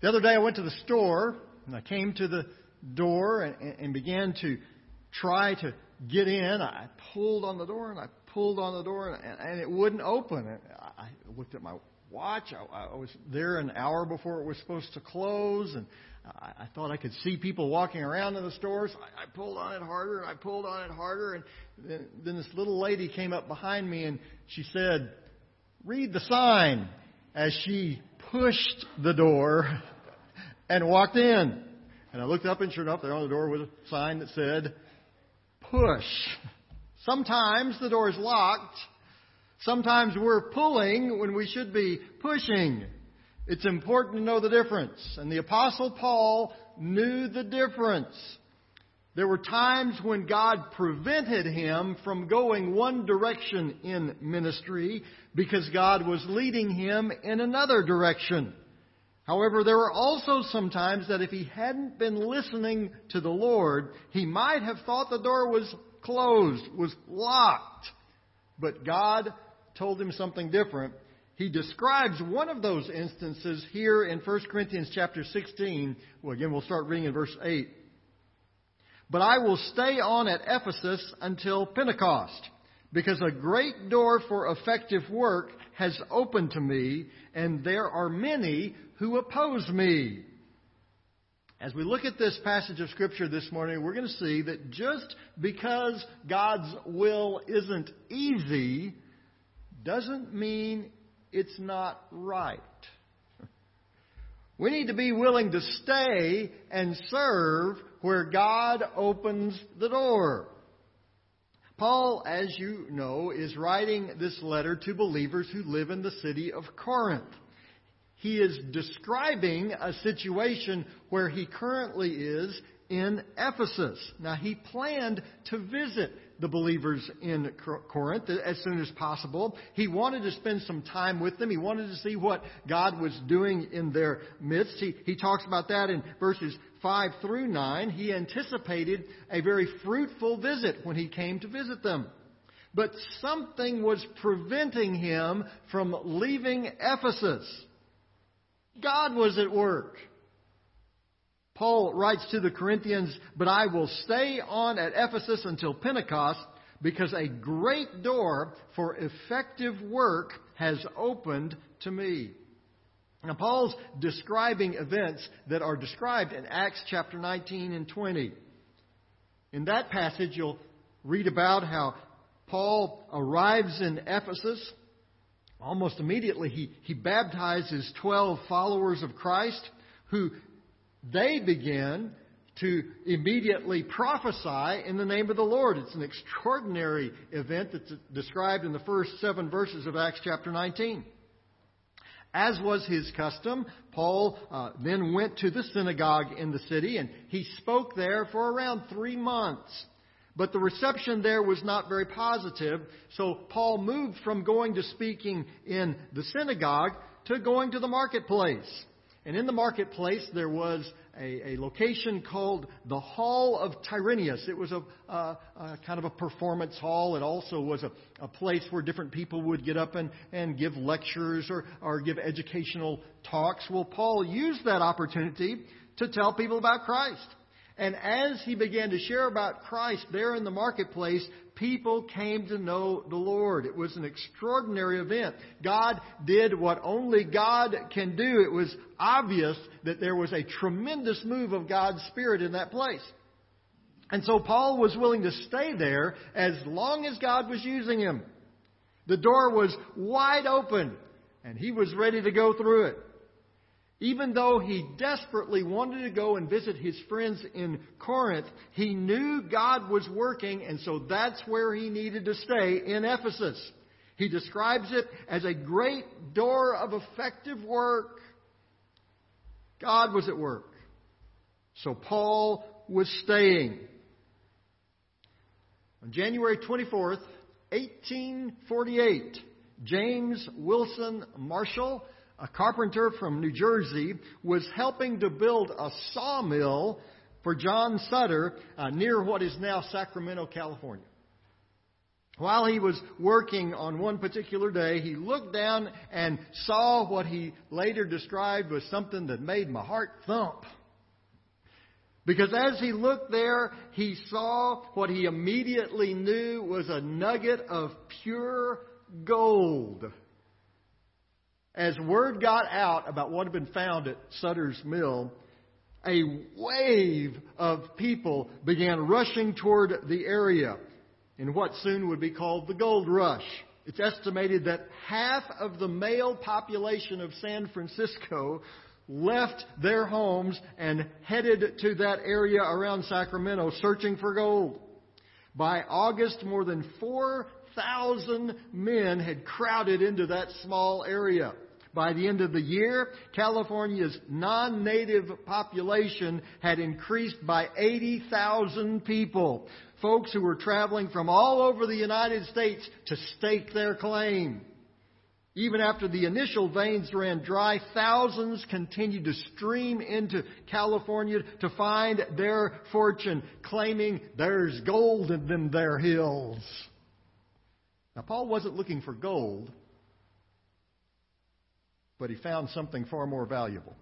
The other day I went to the store and I came to the door and, and began to try to get in. I pulled on the door and I pulled on the door and, and it wouldn't open. And I looked at my watch. I, I was there an hour before it was supposed to close and I, I thought I could see people walking around in the stores. I, I pulled on it harder and I pulled on it harder and then, then this little lady came up behind me and she said, read the sign as she pushed the door and walked in. And I looked up, and sure enough, there on the door was a sign that said, push. Sometimes the door is locked. Sometimes we're pulling when we should be pushing. It's important to know the difference. And the Apostle Paul knew the difference. There were times when God prevented him from going one direction in ministry because God was leading him in another direction. However, there were also some times that if he hadn't been listening to the Lord, he might have thought the door was closed, was locked. But God told him something different. He describes one of those instances here in 1 Corinthians chapter 16. Well, again, we'll start reading in verse 8. But I will stay on at Ephesus until Pentecost, because a great door for effective work has opened to me, and there are many who oppose me. As we look at this passage of Scripture this morning, we're going to see that just because God's will isn't easy doesn't mean it's not right. We need to be willing to stay and serve where God opens the door. Paul, as you know, is writing this letter to believers who live in the city of Corinth. He is describing a situation where he currently is in Ephesus. Now, he planned to visit the believers in Corinth as soon as possible. He wanted to spend some time with them. He wanted to see what God was doing in their midst. He, he talks about that in verses 5 through 9. He anticipated a very fruitful visit when he came to visit them. But something was preventing him from leaving Ephesus. God was at work. Paul writes to the Corinthians, But I will stay on at Ephesus until Pentecost because a great door for effective work has opened to me. Now, Paul's describing events that are described in Acts chapter 19 and 20. In that passage, you'll read about how Paul arrives in Ephesus. Almost immediately, he, he baptizes 12 followers of Christ who they begin to immediately prophesy in the name of the Lord. It's an extraordinary event that's described in the first seven verses of Acts chapter 19. As was his custom, Paul uh, then went to the synagogue in the city and he spoke there for around three months. But the reception there was not very positive, so Paul moved from going to speaking in the synagogue to going to the marketplace. And in the marketplace, there was a, a location called the Hall of Tyrannus. It was a, a, a, kind of a performance hall. It also was a, a place where different people would get up and, and give lectures or, or give educational talks. Well, Paul used that opportunity to tell people about Christ. And as he began to share about Christ there in the marketplace, people came to know the Lord. It was an extraordinary event. God did what only God can do. It was obvious that there was a tremendous move of God's Spirit in that place. And so Paul was willing to stay there as long as God was using him. The door was wide open and he was ready to go through it. Even though he desperately wanted to go and visit his friends in Corinth, he knew God was working, and so that's where he needed to stay in Ephesus. He describes it as a great door of effective work. God was at work. So Paul was staying. On January 24th, 1848, James Wilson Marshall a carpenter from New Jersey, was helping to build a sawmill for John Sutter uh, near what is now Sacramento, California. While he was working on one particular day, he looked down and saw what he later described was something that made my heart thump. Because as he looked there, he saw what he immediately knew was a nugget of pure gold. As word got out about what had been found at Sutter's Mill, a wave of people began rushing toward the area in what soon would be called the gold rush. It's estimated that half of the male population of San Francisco left their homes and headed to that area around Sacramento searching for gold. By August, more than 4,000 men had crowded into that small area. By the end of the year, California's non-native population had increased by 80,000 people. Folks who were traveling from all over the United States to stake their claim. Even after the initial veins ran dry, thousands continued to stream into California to find their fortune, claiming there's gold in them there hills. Now, Paul wasn't looking for gold but he found something far more valuable.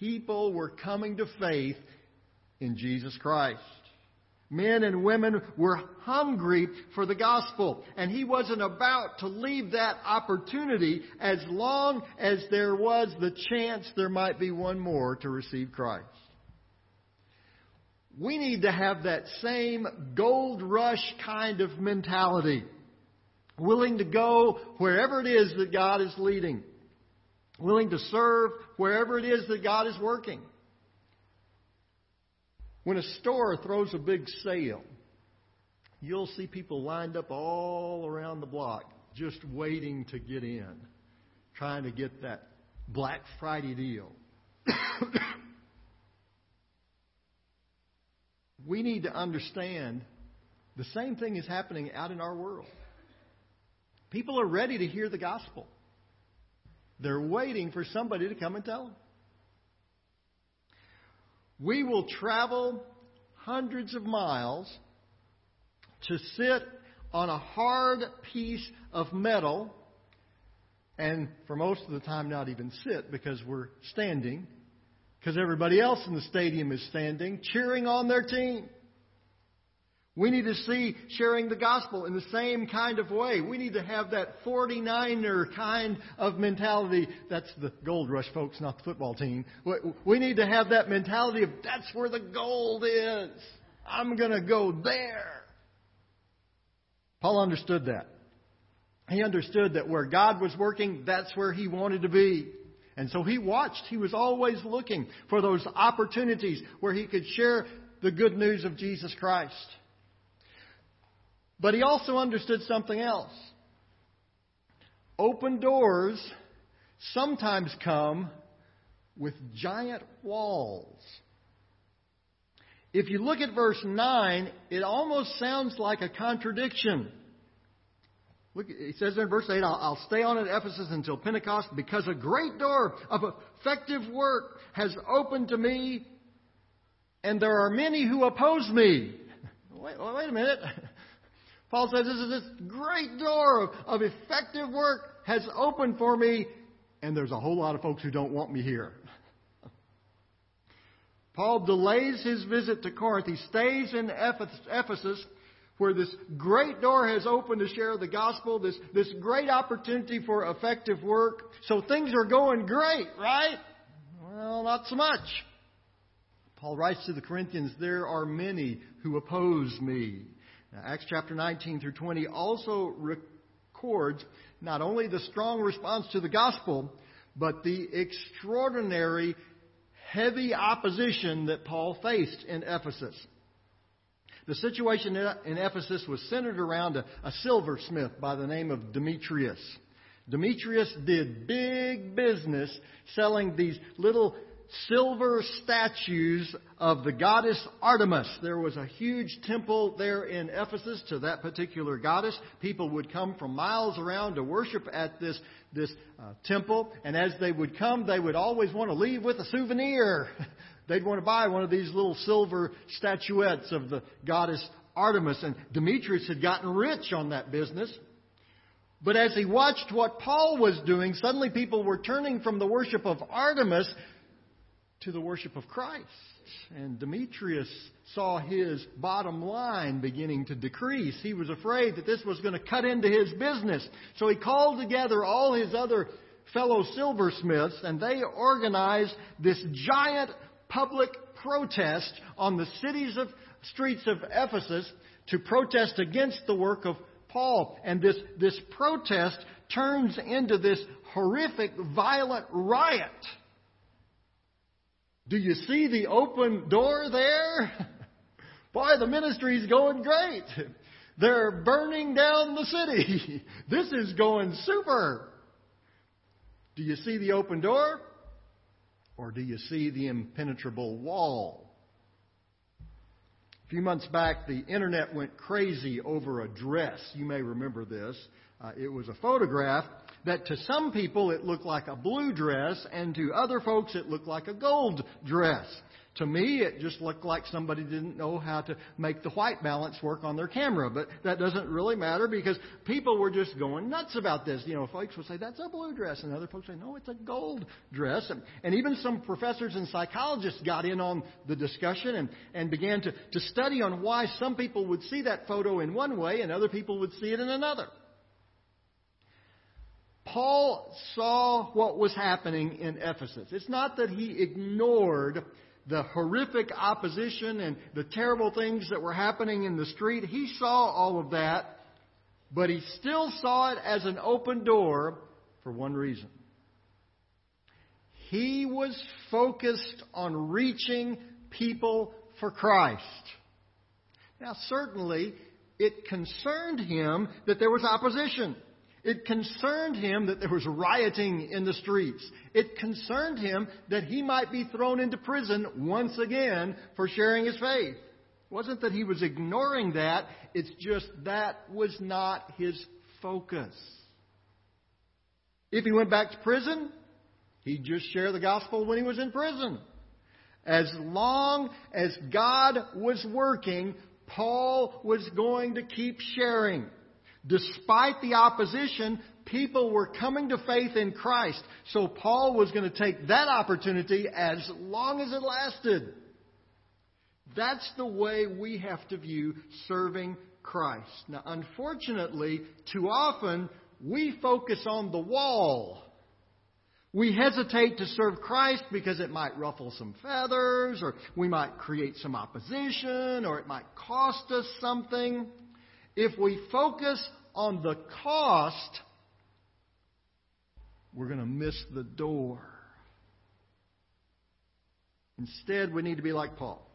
People were coming to faith in Jesus Christ. Men and women were hungry for the gospel, and he wasn't about to leave that opportunity as long as there was the chance there might be one more to receive Christ. We need to have that same gold rush kind of mentality willing to go wherever it is that God is leading, willing to serve wherever it is that God is working. When a store throws a big sale, you'll see people lined up all around the block just waiting to get in, trying to get that Black Friday deal. we need to understand the same thing is happening out in our world. People are ready to hear the gospel. They're waiting for somebody to come and tell them. We will travel hundreds of miles to sit on a hard piece of metal, and for most of the time, not even sit because we're standing, because everybody else in the stadium is standing, cheering on their team. We need to see sharing the gospel in the same kind of way. We need to have that 49er kind of mentality. That's the gold rush, folks, not the football team. We need to have that mentality of that's where the gold is. I'm going to go there. Paul understood that. He understood that where God was working, that's where he wanted to be. And so he watched. He was always looking for those opportunities where he could share the good news of Jesus Christ. But he also understood something else. Open doors sometimes come with giant walls. If you look at verse 9, it almost sounds like a contradiction. Look, he says in verse 8, I'll, stay on at Ephesus until Pentecost because a great door of effective work has opened to me, and there are many who oppose me. Wait, wait a minute. Paul says this is this great door of, of effective work has opened for me, and there's a whole lot of folks who don't want me here. Paul delays his visit to Corinth. He stays in Ephesus where this great door has opened to share the gospel, this, this great opportunity for effective work. So things are going great, right? Well, not so much. Paul writes to the Corinthians, There are many who oppose me. Now, Acts chapter 19 through 20 also records not only the strong response to the gospel, but the extraordinary heavy opposition that Paul faced in Ephesus. The situation in Ephesus was centered around a, a silversmith by the name of Demetrius. Demetrius did big business selling these little silver statues of the goddess Artemis. There was a huge temple there in Ephesus to that particular goddess. People would come from miles around to worship at this, this uh, temple, and as they would come, they would always want to leave with a souvenir. They'd want to buy one of these little silver statuettes of the goddess Artemis, and Demetrius had gotten rich on that business. But as he watched what Paul was doing, suddenly people were turning from the worship of Artemis to the worship of Christ. And Demetrius saw his bottom line beginning to decrease. He was afraid that this was going to cut into his business. So he called together all his other fellow silversmiths and they organized this giant public protest on the cities of streets of Ephesus to protest against the work of Paul. And this, this protest turns into this horrific, violent riot. Do you see the open door there? Boy, the ministry's going great. They're burning down the city. This is going super. Do you see the open door? Or do you see the impenetrable wall? A few months back, the internet went crazy over a dress. You may remember this. Uh, it was a photograph that to some people it looked like a blue dress, and to other folks it looked like a gold dress. To me, it just looked like somebody didn't know how to make the white balance work on their camera. But that doesn't really matter because people were just going nuts about this. You know, folks would say, that's a blue dress. And other folks say, no, it's a gold dress. And, and even some professors and psychologists got in on the discussion and, and began to, to study on why some people would see that photo in one way and other people would see it in another. Paul saw what was happening in Ephesus. It's not that he ignored the horrific opposition and the terrible things that were happening in the street. He saw all of that, but he still saw it as an open door for one reason. He was focused on reaching people for Christ. Now, certainly, it concerned him that there was opposition. It concerned him that there was rioting in the streets. It concerned him that he might be thrown into prison once again for sharing his faith. It wasn't that he was ignoring that, it's just that was not his focus. If he went back to prison, he'd just share the gospel when he was in prison. As long as God was working, Paul was going to keep sharing. Despite the opposition, people were coming to faith in Christ. So Paul was going to take that opportunity as long as it lasted. That's the way we have to view serving Christ. Now, unfortunately, too often we focus on the wall. We hesitate to serve Christ because it might ruffle some feathers, or we might create some opposition, or it might cost us something. If we focus on the cost, we're going to miss the door. Instead, we need to be like Paul.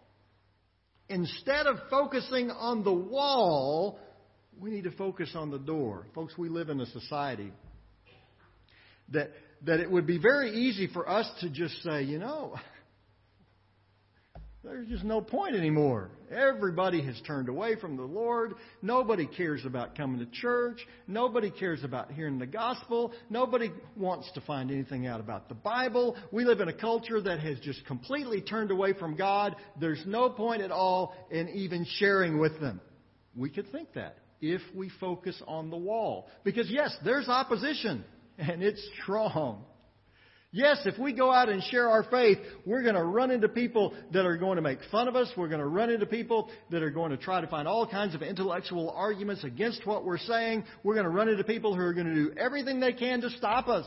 Instead of focusing on the wall, we need to focus on the door. Folks, we live in a society that, that it would be very easy for us to just say, you know, there's just no point anymore. Everybody has turned away from the Lord. Nobody cares about coming to church. Nobody cares about hearing the gospel. Nobody wants to find anything out about the Bible. We live in a culture that has just completely turned away from God. There's no point at all in even sharing with them. We could think that if we focus on the wall. Because yes, there's opposition, and it's strong. Yes, if we go out and share our faith, we're going to run into people that are going to make fun of us. We're going to run into people that are going to try to find all kinds of intellectual arguments against what we're saying. We're going to run into people who are going to do everything they can to stop us.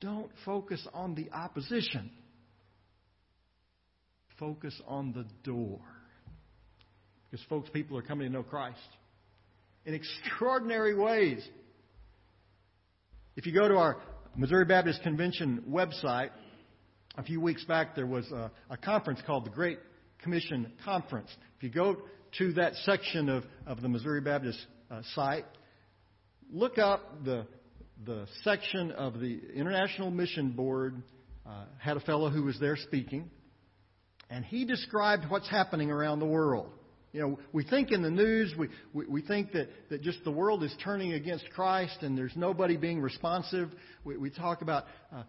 Don't focus on the opposition. Focus on the door. Because, folks, people are coming to know Christ in extraordinary ways. If you go to our Missouri Baptist Convention website, a few weeks back there was a, a conference called the Great Commission Conference. If you go to that section of, of the Missouri Baptist uh, site, look up the, the section of the International Mission Board, uh, had a fellow who was there speaking, and he described what's happening around the world. You know, we think in the news, we, we, we think that, that just the world is turning against Christ and there's nobody being responsive. We, we talk about uh,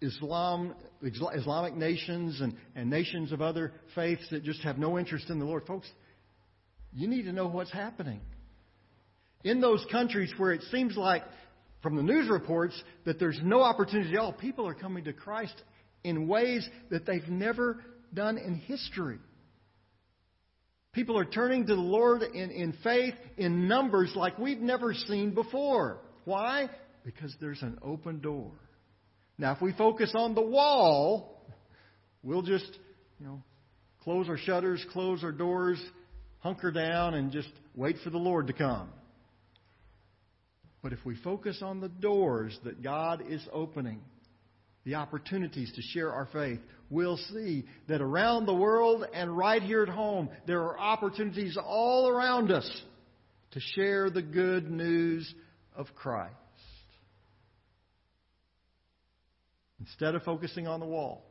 Islam, Islamic nations and, and nations of other faiths that just have no interest in the Lord. Folks, you need to know what's happening. In those countries where it seems like, from the news reports, that there's no opportunity at all, people are coming to Christ in ways that they've never done in history. People are turning to the Lord in, in faith in numbers like we've never seen before. Why? Because there's an open door. Now, if we focus on the wall, we'll just, you know, close our shutters, close our doors, hunker down, and just wait for the Lord to come. But if we focus on the doors that God is opening, the opportunities to share our faith, we'll see that around the world and right here at home, there are opportunities all around us to share the good news of Christ. Instead of focusing on the wall,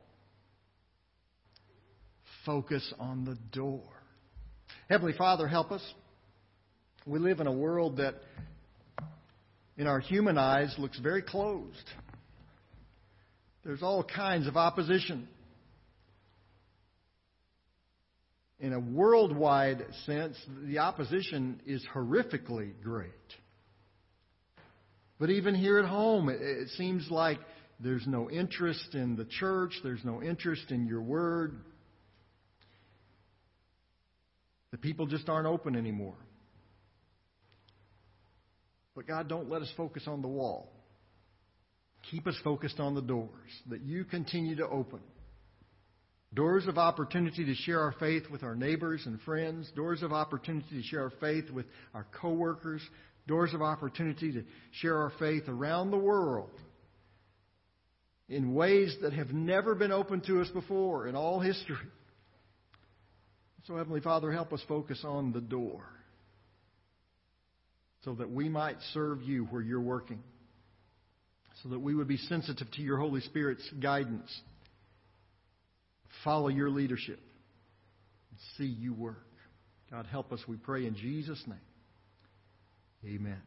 focus on the door. Heavenly Father, help us. We live in a world that, in our human eyes, looks very closed. There's all kinds of opposition. In a worldwide sense, the opposition is horrifically great. But even here at home, it, seems like there's no interest in the church, there's no interest in your word. The people just aren't open anymore. But God, don't let us focus on the wall. Keep us focused on the doors that you continue to open. Doors of opportunity to share our faith with our neighbors and friends. Doors of opportunity to share our faith with our coworkers. Doors of opportunity to share our faith around the world in ways that have never been open to us before in all history. So, Heavenly Father, help us focus on the door so that we might serve you where you're working so that we would be sensitive to your Holy Spirit's guidance, follow your leadership, and see you work. God, help us, we pray in Jesus' name. Amen.